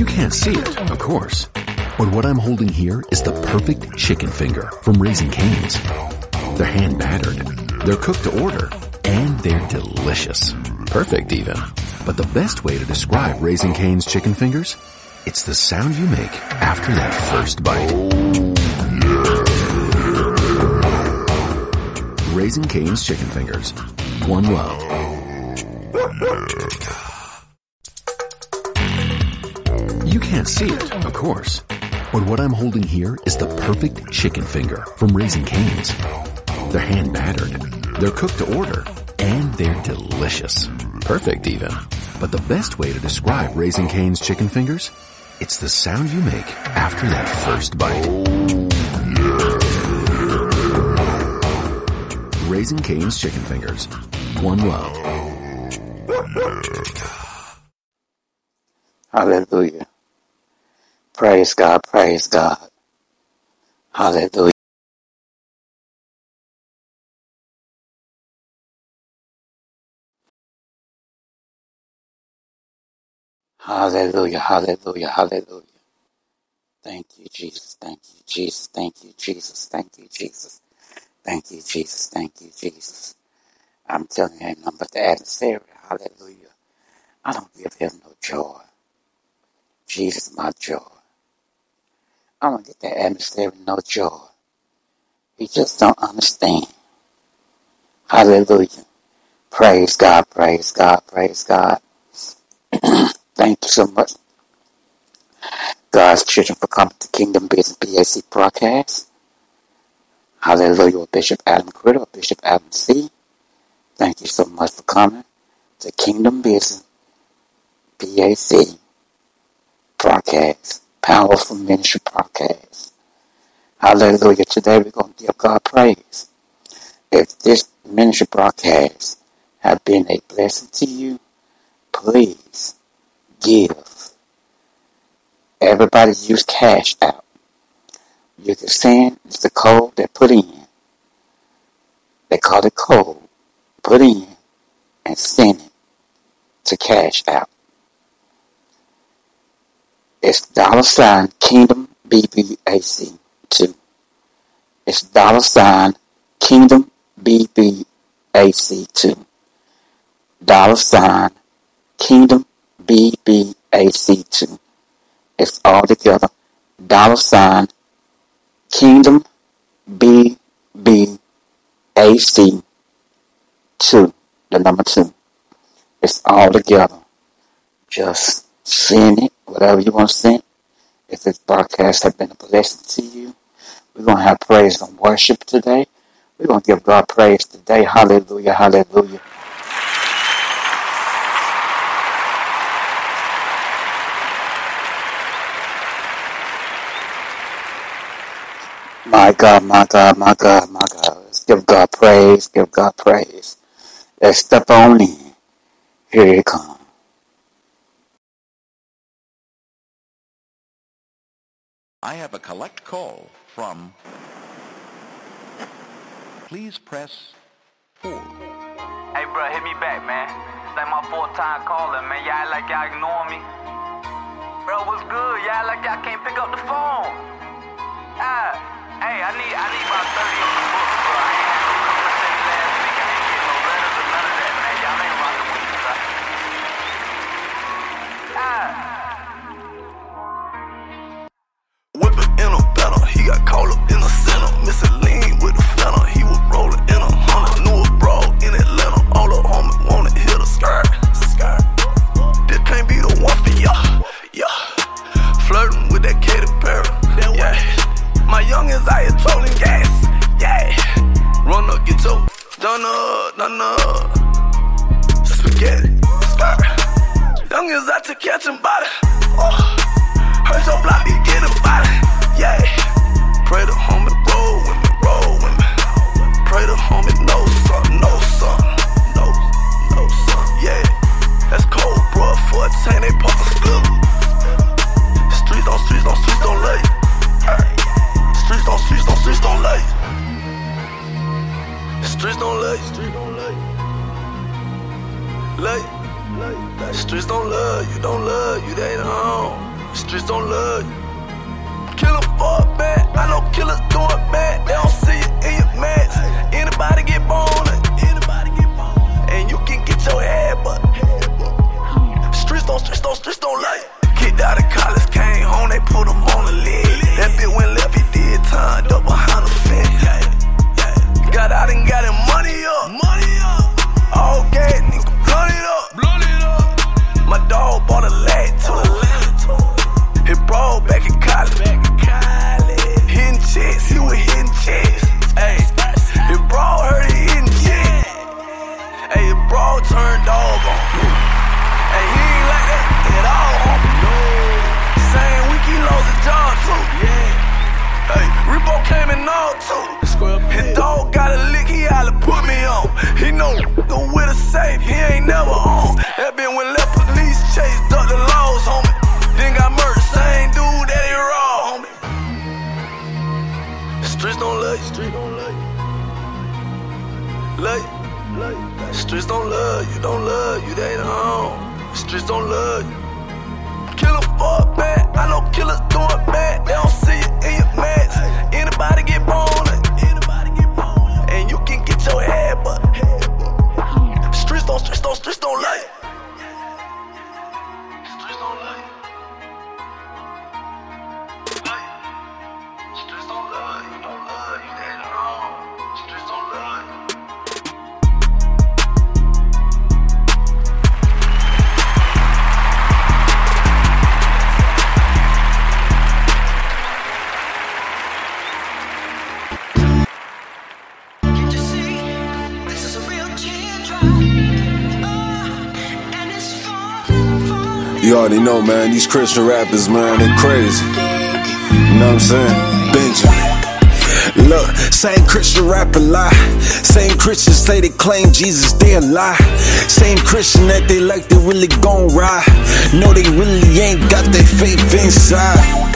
You can't see it, of course. But what I'm holding here is the perfect chicken finger from Raising Cane's. They're hand battered, they're cooked to order, and they're delicious. Perfect even. But the best way to describe Raising Cane's chicken fingers? It's the sound you make after that first bite. Raising Cane's chicken fingers. One love. You can't see it, of course. But what I'm holding here is the perfect chicken finger from Raising Cane's. They're hand battered, they're cooked to order, and they're delicious. Perfect even. But the best way to describe Raising Cane's chicken fingers? It's the sound you make after that first bite. Raising Cane's chicken fingers. One love. Hallelujah. Praise God, praise God. Hallelujah. Hallelujah, hallelujah, hallelujah. Thank you, Jesus. Thank you, Jesus. Thank you, Jesus. Thank you, Jesus. Thank you, Jesus. Thank you, Jesus. I'm telling you, but the adversary. Hallelujah. I don't give him no joy. Jesus, my joy. I don't get that adversary no joy. He just don't understand. Hallelujah. Praise God, praise God, praise God. Thank you so much, God's children, for coming to Kingdom Business BAC broadcast. Hallelujah, with Bishop Adam Critter, Bishop Adam C. Thank you so much for coming to Kingdom Business BAC broadcast, powerful ministry broadcast. Hallelujah. Today we're going to give God praise. If this ministry broadcast have been a blessing to you, please give. Everybody use cash out. You can send it's the code they put in. They call it code. Put in and send it to cash out. It's dollar sign Kingdom BBAC two. It's dollar sign Kingdom BBAC two. Dollar sign Kingdom BBAC two. It's all together. Dollar sign Kingdom BBAC two. The number two. It's all together. Just send it, whatever you want to send. If this broadcast has been a blessing to you, we're going to have praise and worship today. We're going to give God praise today. Hallelujah, hallelujah. My God, my God, my God, my God. Let's give God praise, give God praise. Let's step on in. Here it comes. I have a collect call from. Please press 4. Hey, bro, hit me back, man. It's like my fourth time calling, man. Y'all like y'all ignore me. Bro, what's good? Y'all like y'all can't pick up the phone. Ah, hey, I need, I need about 30 on the books, bro. Already know, man, these Christian rappers, man, they crazy. You know what I'm saying? Benjamin. Look, same Christian rapper lie. Same Christians say they claim Jesus, they a lie. Same Christian that they like they really gon' ride. No, they really ain't got their faith inside.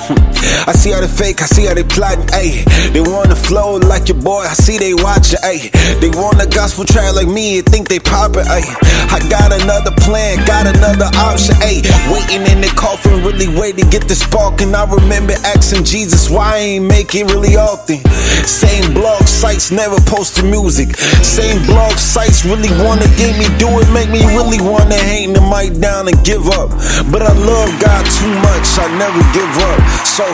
I see how they fake, I see how they plotting, ayy. They wanna flow like your boy, I see they watching, ayy. They want a gospel track like me and think they poppin', ayy. I got another plan, got another option, ayy. Waiting in the coffin, really waiting to get the spark. And I remember asking Jesus why I ain't make it really often. Same blog sites never posted music. Same blog sites really wanna get me do it, make me really wanna hang the mic down and give up. But I love God too much, I never give up. So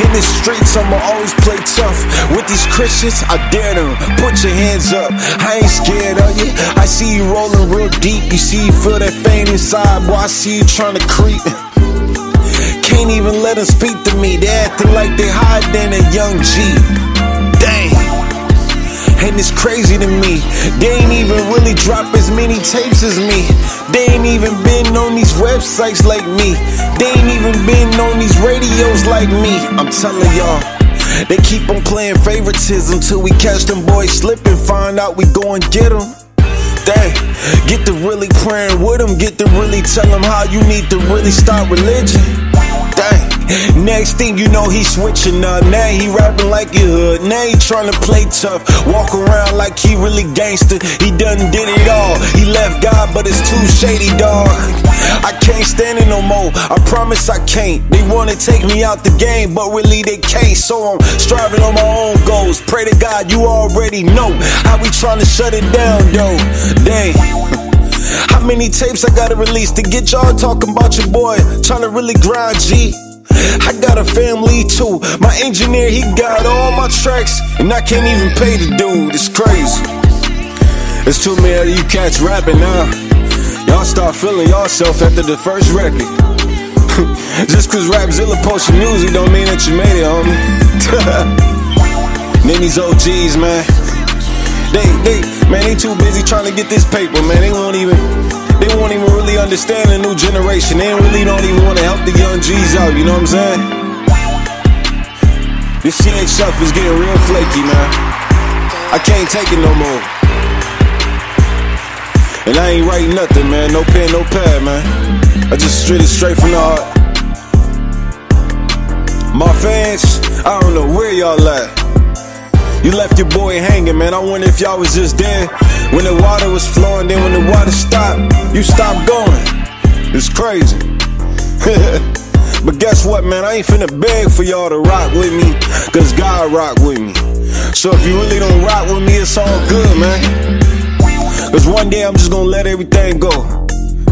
in the streets, I'ma always play tough. With these Christians, I dare them. Put your hands up. I ain't scared of you. I see you rolling real deep. You see, you feel that pain inside. Boy, I see you trying to creep. Can't even let them speak to me. They acting like they hiding a young G. Dang. And it's crazy to me. They ain't even really drop as many tapes as me. They ain't even been on these websites like me. They ain't even been on these radios like me. I'm telling y'all. They keep on playing favoritism till we catch them boys slipping. Find out we go and get them. Dang, get to really praying with them. Get to really tell them how you need to really start religion. Dang. Next thing you know, he switching up. Now he rapping like a hood. Now he trying to play tough. Walk around like he really gangster. He done did it all. He left God, but it's too shady, dog. I can't stand it no more. I promise I can't. They wanna take me out the game, but really they can't. So I'm striving on my own goals. Pray to God, you already know how we trying to shut it down, though. Dang. How many tapes I gotta release to get y'all talking about your boy? Trying to really grind, G. I got a family too. My engineer, he got all my tracks, and I can't even pay the dude. It's crazy. It's too many of you cats rapping now. Y'all start feeling yourself after the first record. Just cause Rapzilla post your music don't mean that you made it, homie. then these OGs, man. They, they, man, they too busy trying to get this paper, man. They won't even, they won't even really understand the new generation. They really don't even want to help the young G's out. You know what I'm saying? This CH stuff is getting real flaky, man. I can't take it no more. And I ain't writing nothing, man. No pen, no pad, man. I just straight it straight from the heart. My fans, I don't know where y'all at. You left your boy hanging, man. I wonder if y'all was just there when the water was flowing. Then when the water stopped, you stopped going. It's crazy. But guess what, man? I ain't finna beg for y'all to rock with me, cause God rock with me. So if you really don't rock with me, it's all good, man. Cause one day I'm just gonna let everything go.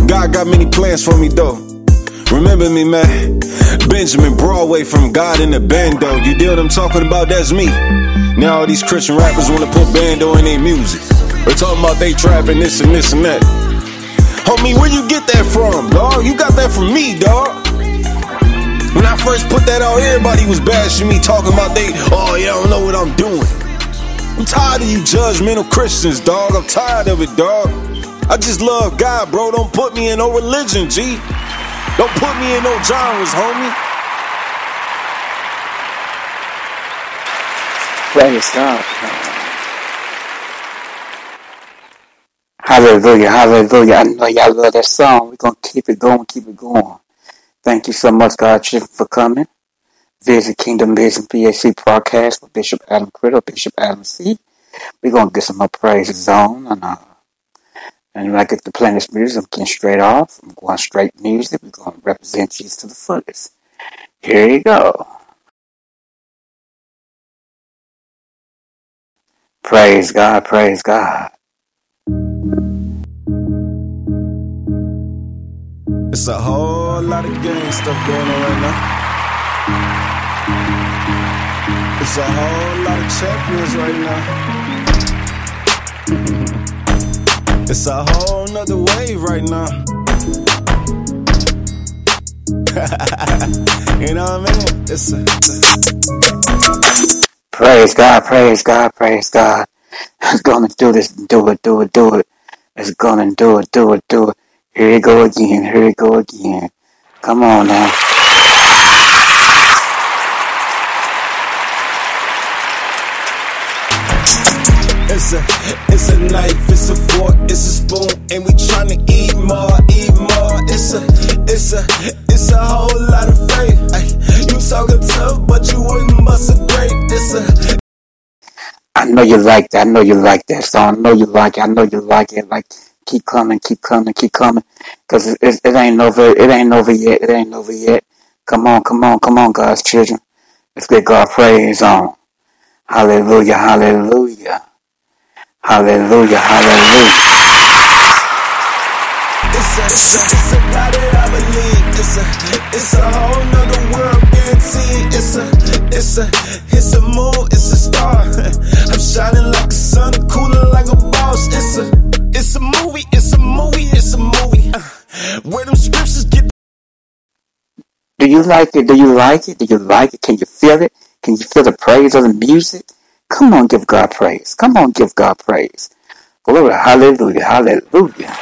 God got many plans for me though. Remember me, man. Benjamin Broadway from God in the Bando. You deal what I'm talking about? That's me. Now all these Christian rappers wanna put bando in their music. They're talking about they trapping this and this and that. Homie, where you get that from, dog? You got that from me, dog. When I first put that out, everybody was bashing me, talking about they, oh, you don't know what I'm doing. I'm tired of you judgmental Christians, dog. I'm tired of it, dog. I just love God, bro. Don't put me in no religion, G. Don't put me in no genres, homie. Praise God. Hallelujah, hallelujah. I know y'all love that song. We're going to keep it going, keep it going. Thank you so much, God, for coming. Visit Kingdom Business BAC broadcast with Bishop Adam Criddle, Bishop Adam C. We're going to get some more praises on. And, uh, and when I get playing this music, I'm getting straight off. I'm going straight music. We're going to represent you to the fullest. Here you go. Praise God, praise God. It's a whole lot of gang stuff going on right now. It's a whole lot of champions right now. it's a whole nother wave right now. you know what I mean? It's a, Praise God, praise God, praise God. It's gonna do this, do it, do it, do it. It's gonna do it, do it, do it. Here you go again, here you go again. Come on now. It's a, it's a knife, it's a fork, it's a spoon, and we tryna eat more, eat more. It's a, it's a, it's a whole lot of faith. Ay, talking tough, but you wouldn't bust a grape. It's a, I know you like that. I know you like that song. I know you like it. I know you like it. Like, keep coming, keep coming, keep coming. Cause it, it, it ain't over. It ain't over yet. It ain't over yet. Come on, come on, come on, God's children. Let's get God praise on. Hallelujah, hallelujah. Hallelujah, hallelujah. it's a, it's a, it's a I believe. It's a, it's a whole nother world guaranteed. It's a, it's a, it's a moon, it's a star. I'm shining like a sun, cooling like a boss. It's a, it's a movie, it's a movie, it's a movie. Uh, where them scriptures get Do you like it? Do you like it? Do you like it? Can you feel it? Can you feel the praise of the music? Come on, give God praise. Come on, give God praise. Glory, hallelujah, hallelujah.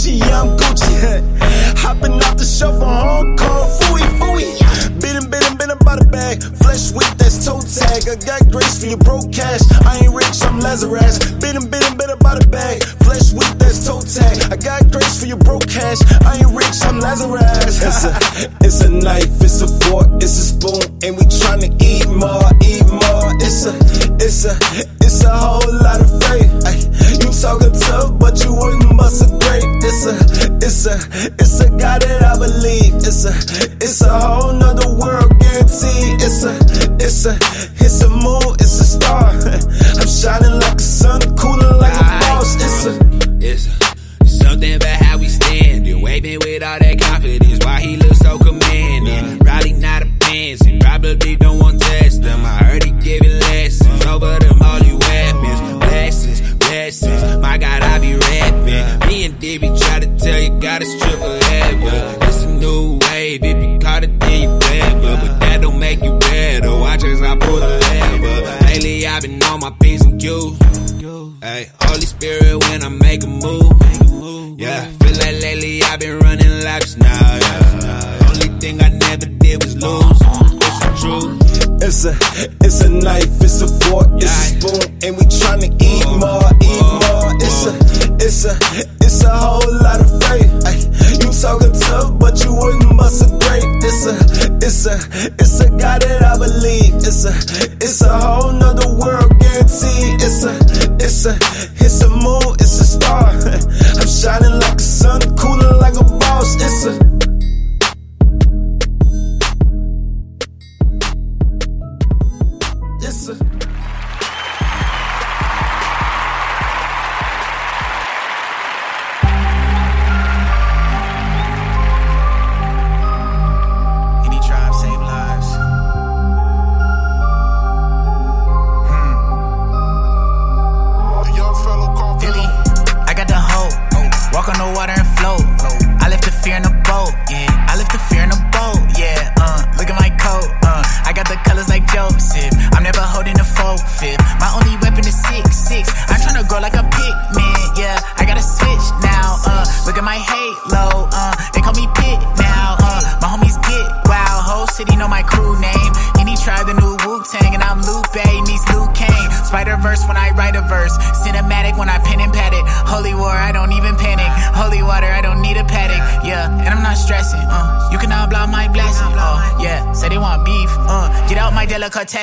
Gucci, yeah, I'm Gucci. Hopping off the shelf on Hong Kong, fooey, fooey. Bit him, bit him, bit him by the bag. Flesh with that's toe tag. I got grace for your broke cash. I ain't rich, I'm Lazarus. Bit him, bit him, bit him by the bag. Flesh with that's toe tag. I got grace for your broke cash. I ain't rich, I'm Lazarus. It's a, it's a knife, it's a fork, it's a spoon, and we tryna eat more, eat more. It's a, it's a, it's a whole lot of faith. Ay, you talking tough, but you wouldn't bust a grape. It's a, it's a, it's a God that I believe. It's a, it's a whole nother world guaranteed. It's a, it's a, it's a moon, it's a star. I'm shining like a sun, cooling like a boss. It's a, It's, it's something about how we standing. Waving with all that confidence. Why he look so commanding. Probably not a fancy.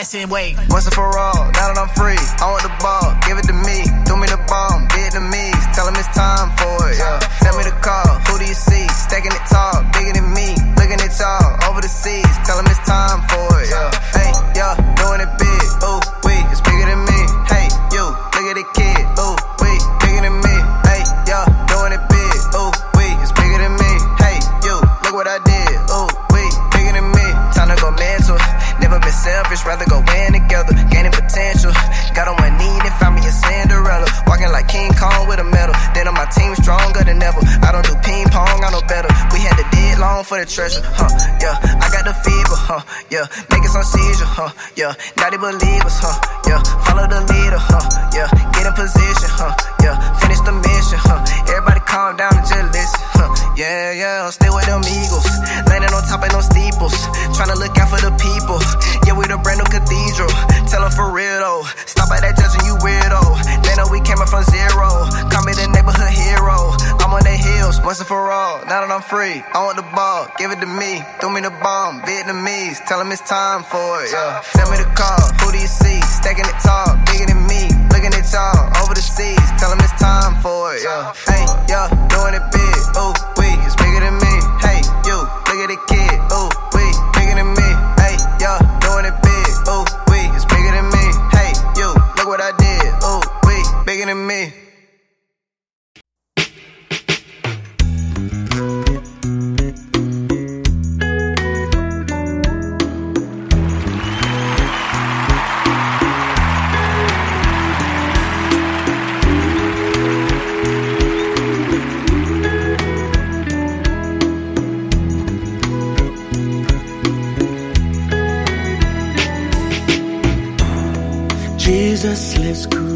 same way. Once and for all. for the treasure, huh? Yeah, I got the fever, huh? Yeah, niggas on seizure, huh? Yeah, now they believers, huh? Yeah, follow the lead. I'm free. I want the ball, give it to me. Throw me the bomb, Vietnamese. Tell him it's time for it, yeah. Send me the call, who do you see? Stacking it tall, bigger than me. Looking at y'all, over the seas. Tell him it's time for it, yeah. Hey, yeah, doing it big, ooh, we just lives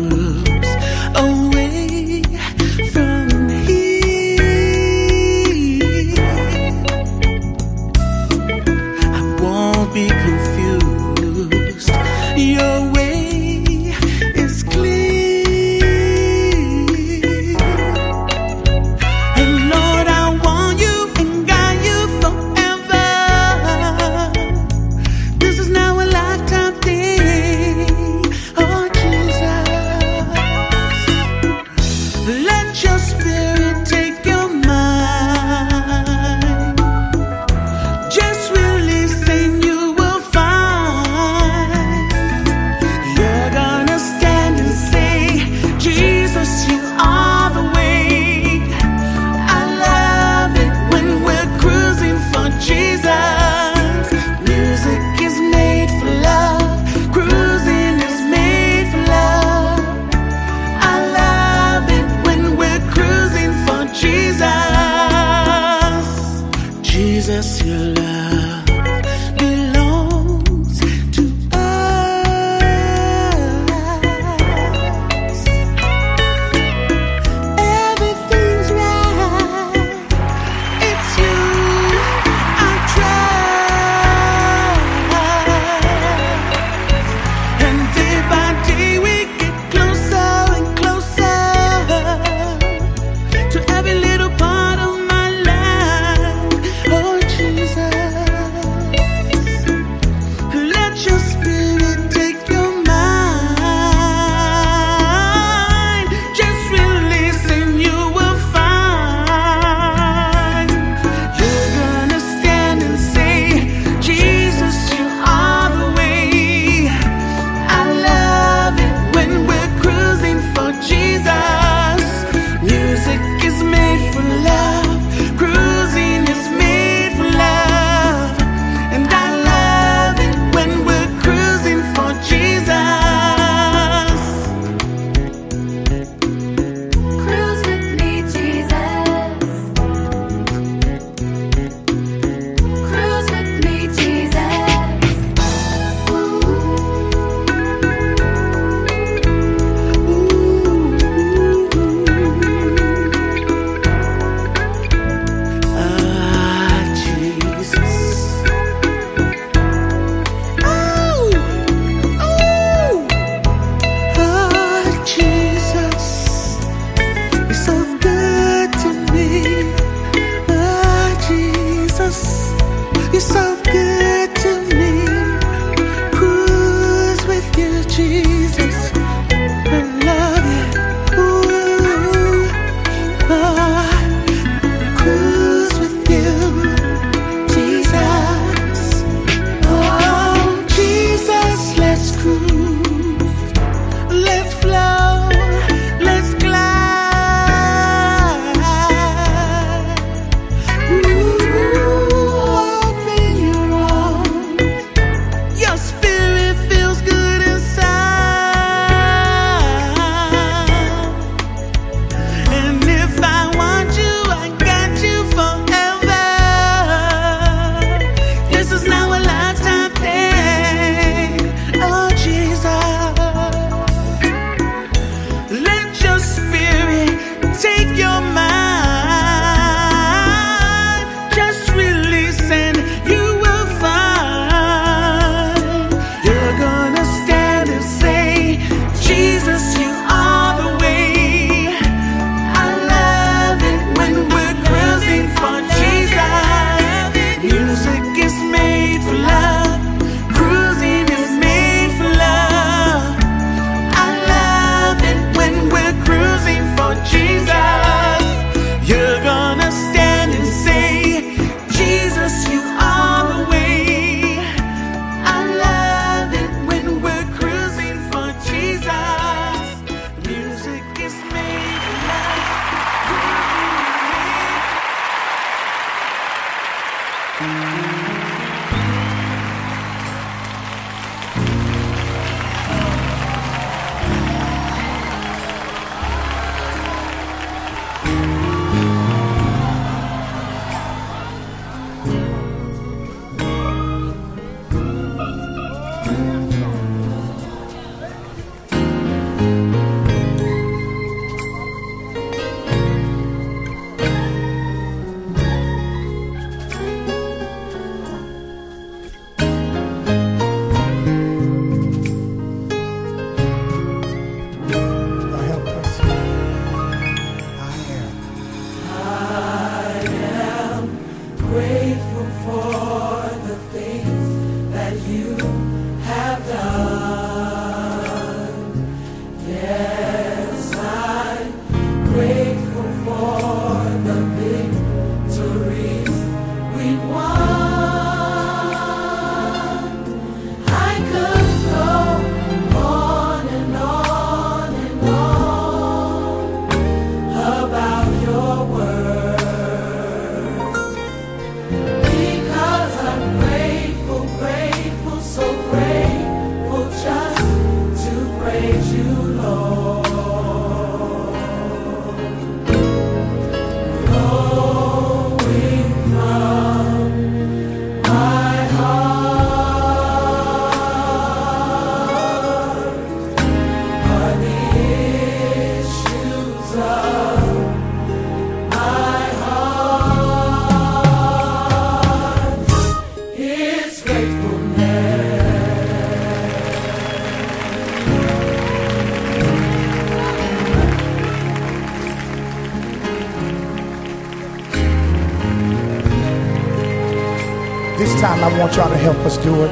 time I want y'all to help us do it.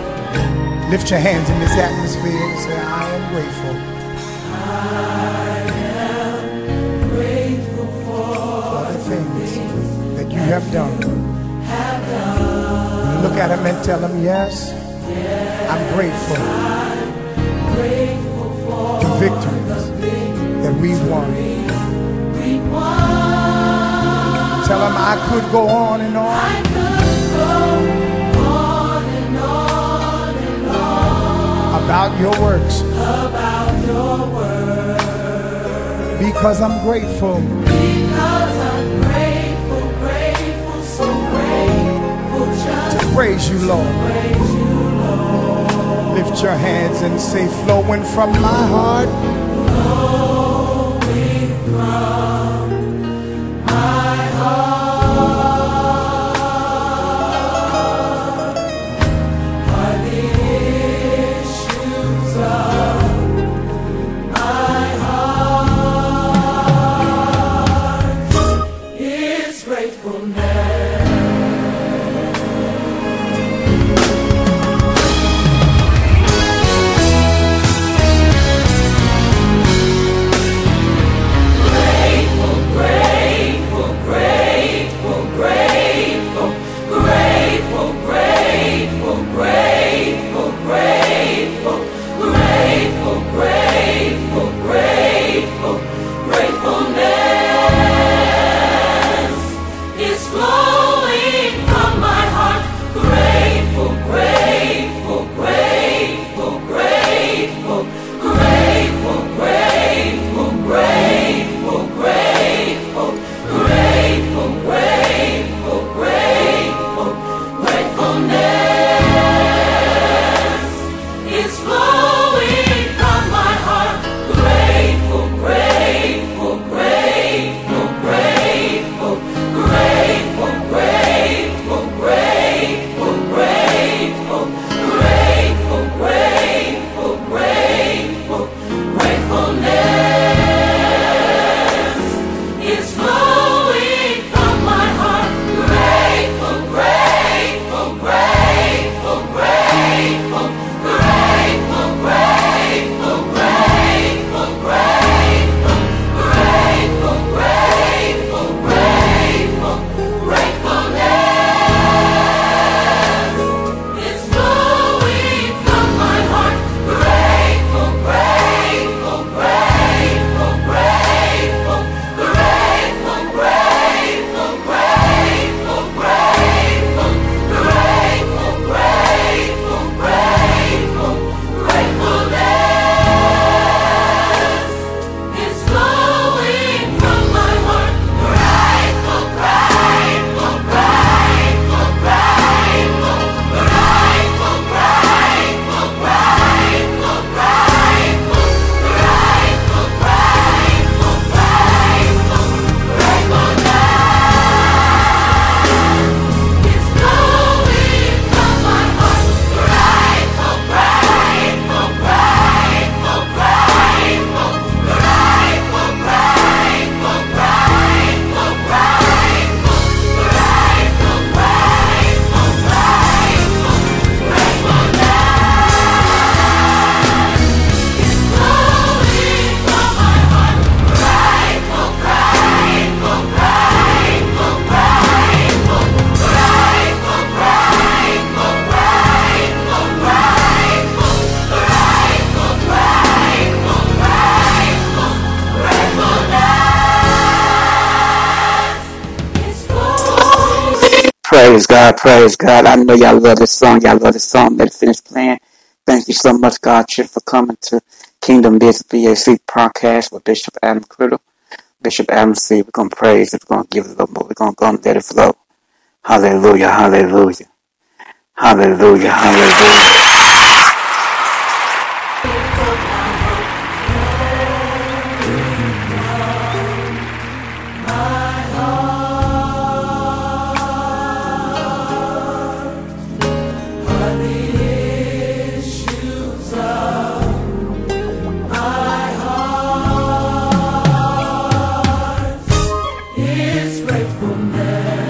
Lift your hands in this atmosphere and say, I am grateful. Grateful for the things that you have done. Look at him and tell him, yes, I'm grateful. The victories that we've won. Tell him I could go on and on. about your works. About your works. Because I'm grateful. Because I'm grateful, grateful, so grateful just to praise you, Lord. Praise you, Lord. Lift your hands and say, flowing from my heart. Flowing from Praise God, praise God. I know y'all love this song. Y'all love this song. Let it finish playing. Thank you so much, God, for coming to Kingdom Business BAC podcast with Bishop Adam Criddle. Bishop Adam C. We're going to praise it. We're going to give it a little more. We're going to go and let it flow. Hallelujah, hallelujah. Hallelujah, hallelujah. there.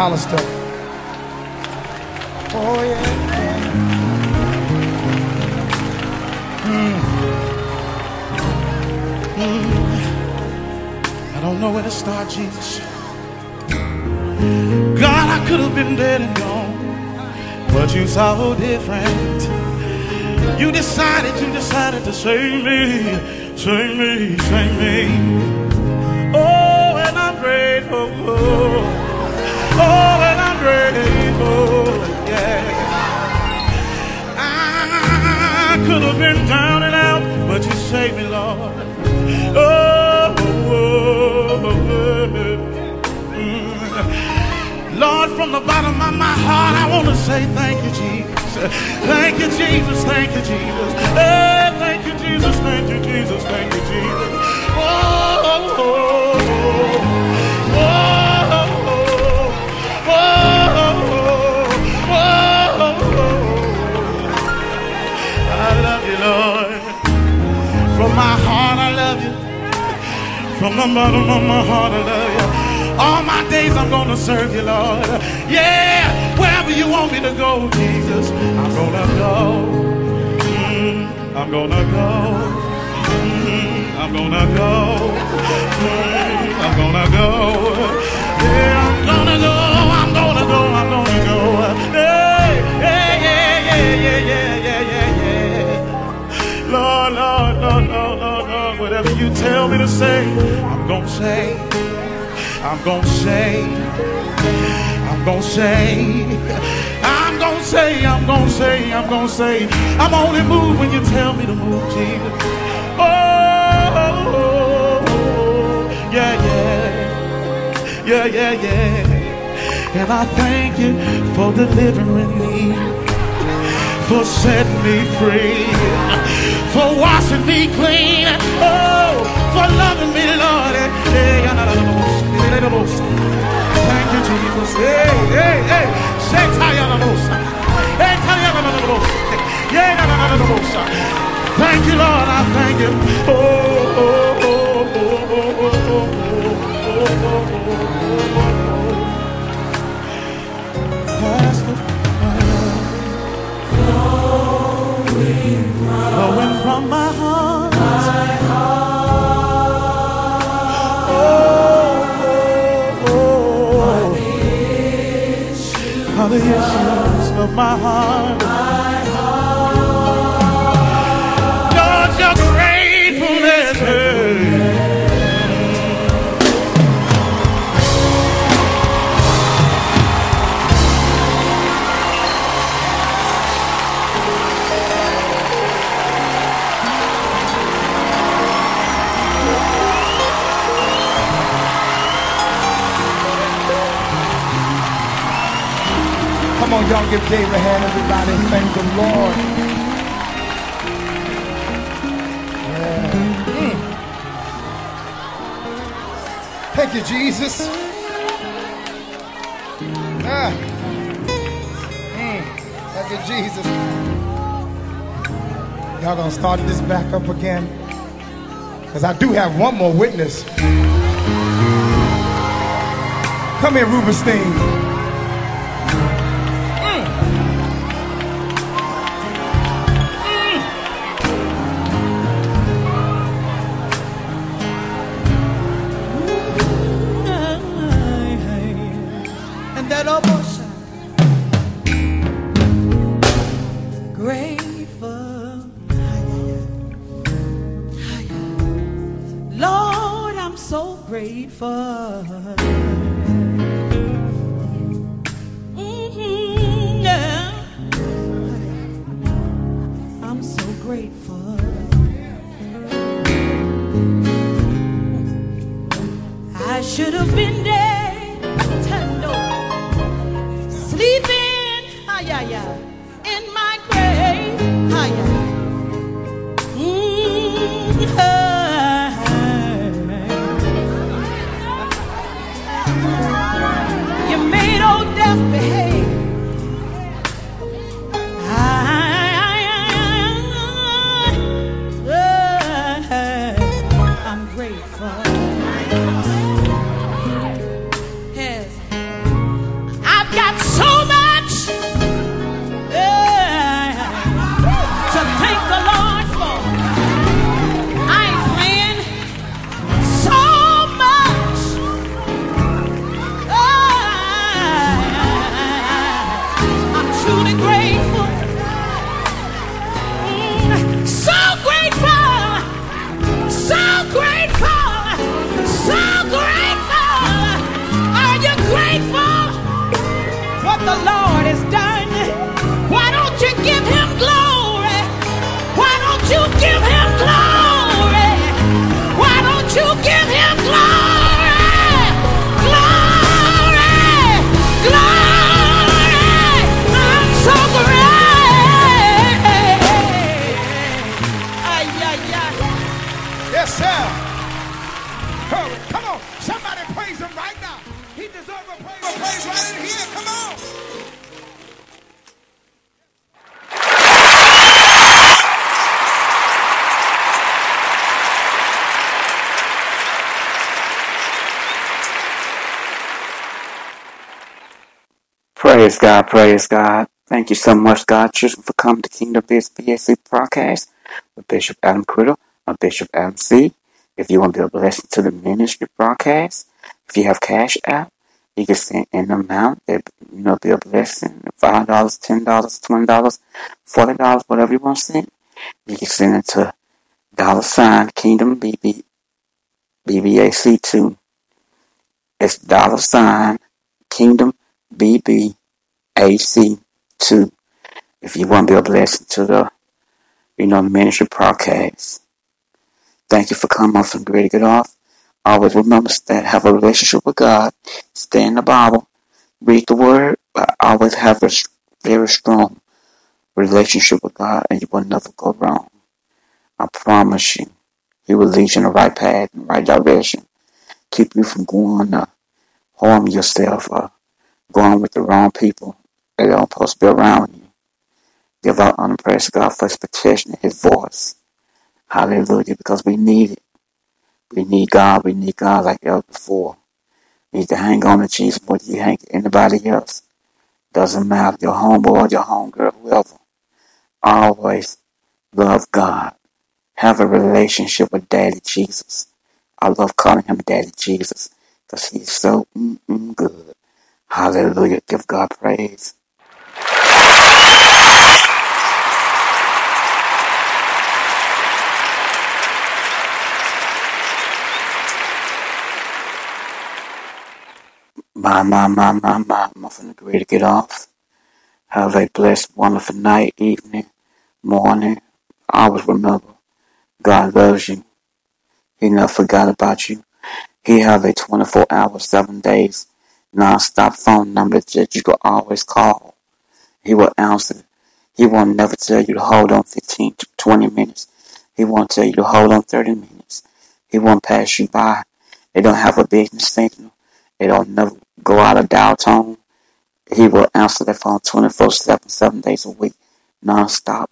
Hollister. Oh, yeah. Hmm. Hmm. I don't know where to start, Jesus. God, I could have been dead and gone, but you saw different. You decided, you decided to save me, save me, save me. Oh, and I'm grateful. Oh, and I'm grateful. Yeah. I could have been down and out, but you saved me, Lord. Oh. Lord, from the bottom of my heart, I want to say thank you, Jesus. Thank you, Jesus. Thank you, Jesus. The bottom of my heart, I love you. All my days, I'm gonna serve you, Lord. Yeah, wherever you want me to go, Jesus, I'm gonna go. Mm, I'm gonna go. Mm, I'm gonna go. Mm, I'm gonna go. Yeah, I'm gonna go. I'm gonna go. I'm gonna go. Hey, hey, yeah, yeah, yeah, yeah, yeah, yeah, yeah. Lord, Lord, Lord, Lord, Lord, whatever you tell me to say, I'm gonna say. I'm gonna say. I'm gonna say. I'm gonna say. I'm gonna say. I'm gonna say. I'm only move when you tell me to move, Jesus. Oh, yeah, yeah, yeah, yeah, yeah. And I thank you for delivering me for setting me free, for washing me clean, oh, for loving me, Lord. Thank you, Jesus. Hey, hey, hey. Thank you, Lord. I thank you. Oh, oh, oh, oh, oh, oh, oh, oh, oh, oh, flowing from my heart. Oh, oh, oh. Are the issues of my heart. Y'all give Dave a hand, everybody. Thank the Lord. Yeah. Thank you, Jesus. Ah. Mm. Thank you, Jesus. Y'all gonna start this back up again? Because I do have one more witness. Come here, Rubenstein. Praise God, praise God. Thank you so much, God, children, for coming to Kingdom Biz BAC broadcast with Bishop Adam Criddle and Bishop Adam C. If you want to be a blessing to the ministry broadcast, if you have cash app, you can send an amount that you know be a blessing. Five dollars, ten dollars, twenty dollars, forty dollars, whatever you want to send. You can send it to dollar sign Kingdom BB BBAC two. It's dollar sign Kingdom BB AC2 if you want to be a blessing to the, you know, ministry podcast, Thank you for coming on from Great Get Off. Always remember that have a relationship with God, stay in the Bible, read the Word, but always have a very strong relationship with God, and you will never go wrong. I promise you, He will lead you in the right path, in the right direction, keep you from going to harm yourself or going with the wrong people that don't supposed to be around you. Give out honor praise to God for His protection His voice. Hallelujah, because we need it. We need God. We need God like ever before. We need to hang on to Jesus more than you hang to anybody else. Doesn't matter, your homeboy, your homegirl, whoever. Always love God. Have a relationship with Daddy Jesus. I love calling him Daddy Jesus because he's so mm-mm good. Hallelujah. Give God praise. My, my. I'm finna get ready to get off. Have a blessed, wonderful night, evening, morning. Always remember, God loves you. He never forgot about you. He have a 24 hour, seven days, non-stop phone number that you can always call. He will answer. He won't never tell you to hold on 15 to 20 minutes. He won't tell you to hold on 30 minutes. He won't pass you by. They don't have a business signal. They don't never go out of tone. He will answer the phone 24 7, seven days a week, non-stop.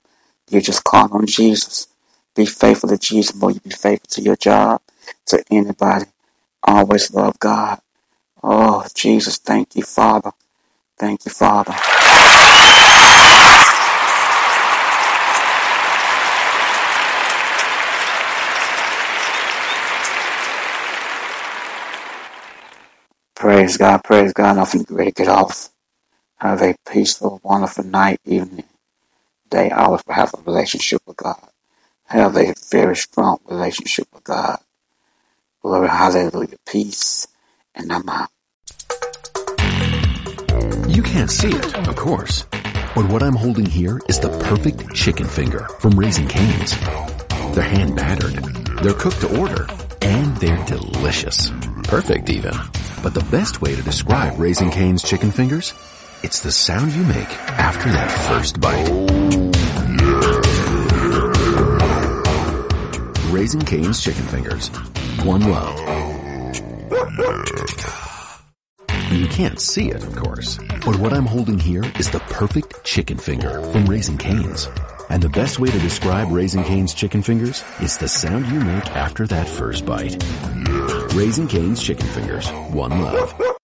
You just call on Jesus. Be faithful to Jesus more you be faithful to your job, to anybody. Always love God. Oh, Jesus, thank you, Father. Thank you, Father. Praise God, praise God. Get ready to get off. Have a peaceful, wonderful night, evening, day. Always have a relationship with God. Have a very strong relationship with God. Glory, hallelujah. Peace. And I'm out. You can't see it, of course. But what I'm holding here is the perfect chicken finger from Raising Cane's. They're hand battered, they're cooked to order, and they're delicious. Perfect even. But the best way to describe Raising Cane's chicken fingers? It's the sound you make after that first bite. Raising Cane's chicken fingers. One love. You can't see it, of course. But what I'm holding here is the perfect chicken finger from Raising Cane's. And the best way to describe Raising Cane's chicken fingers is the sound you make after that first bite. Raising Cane's chicken fingers. One love.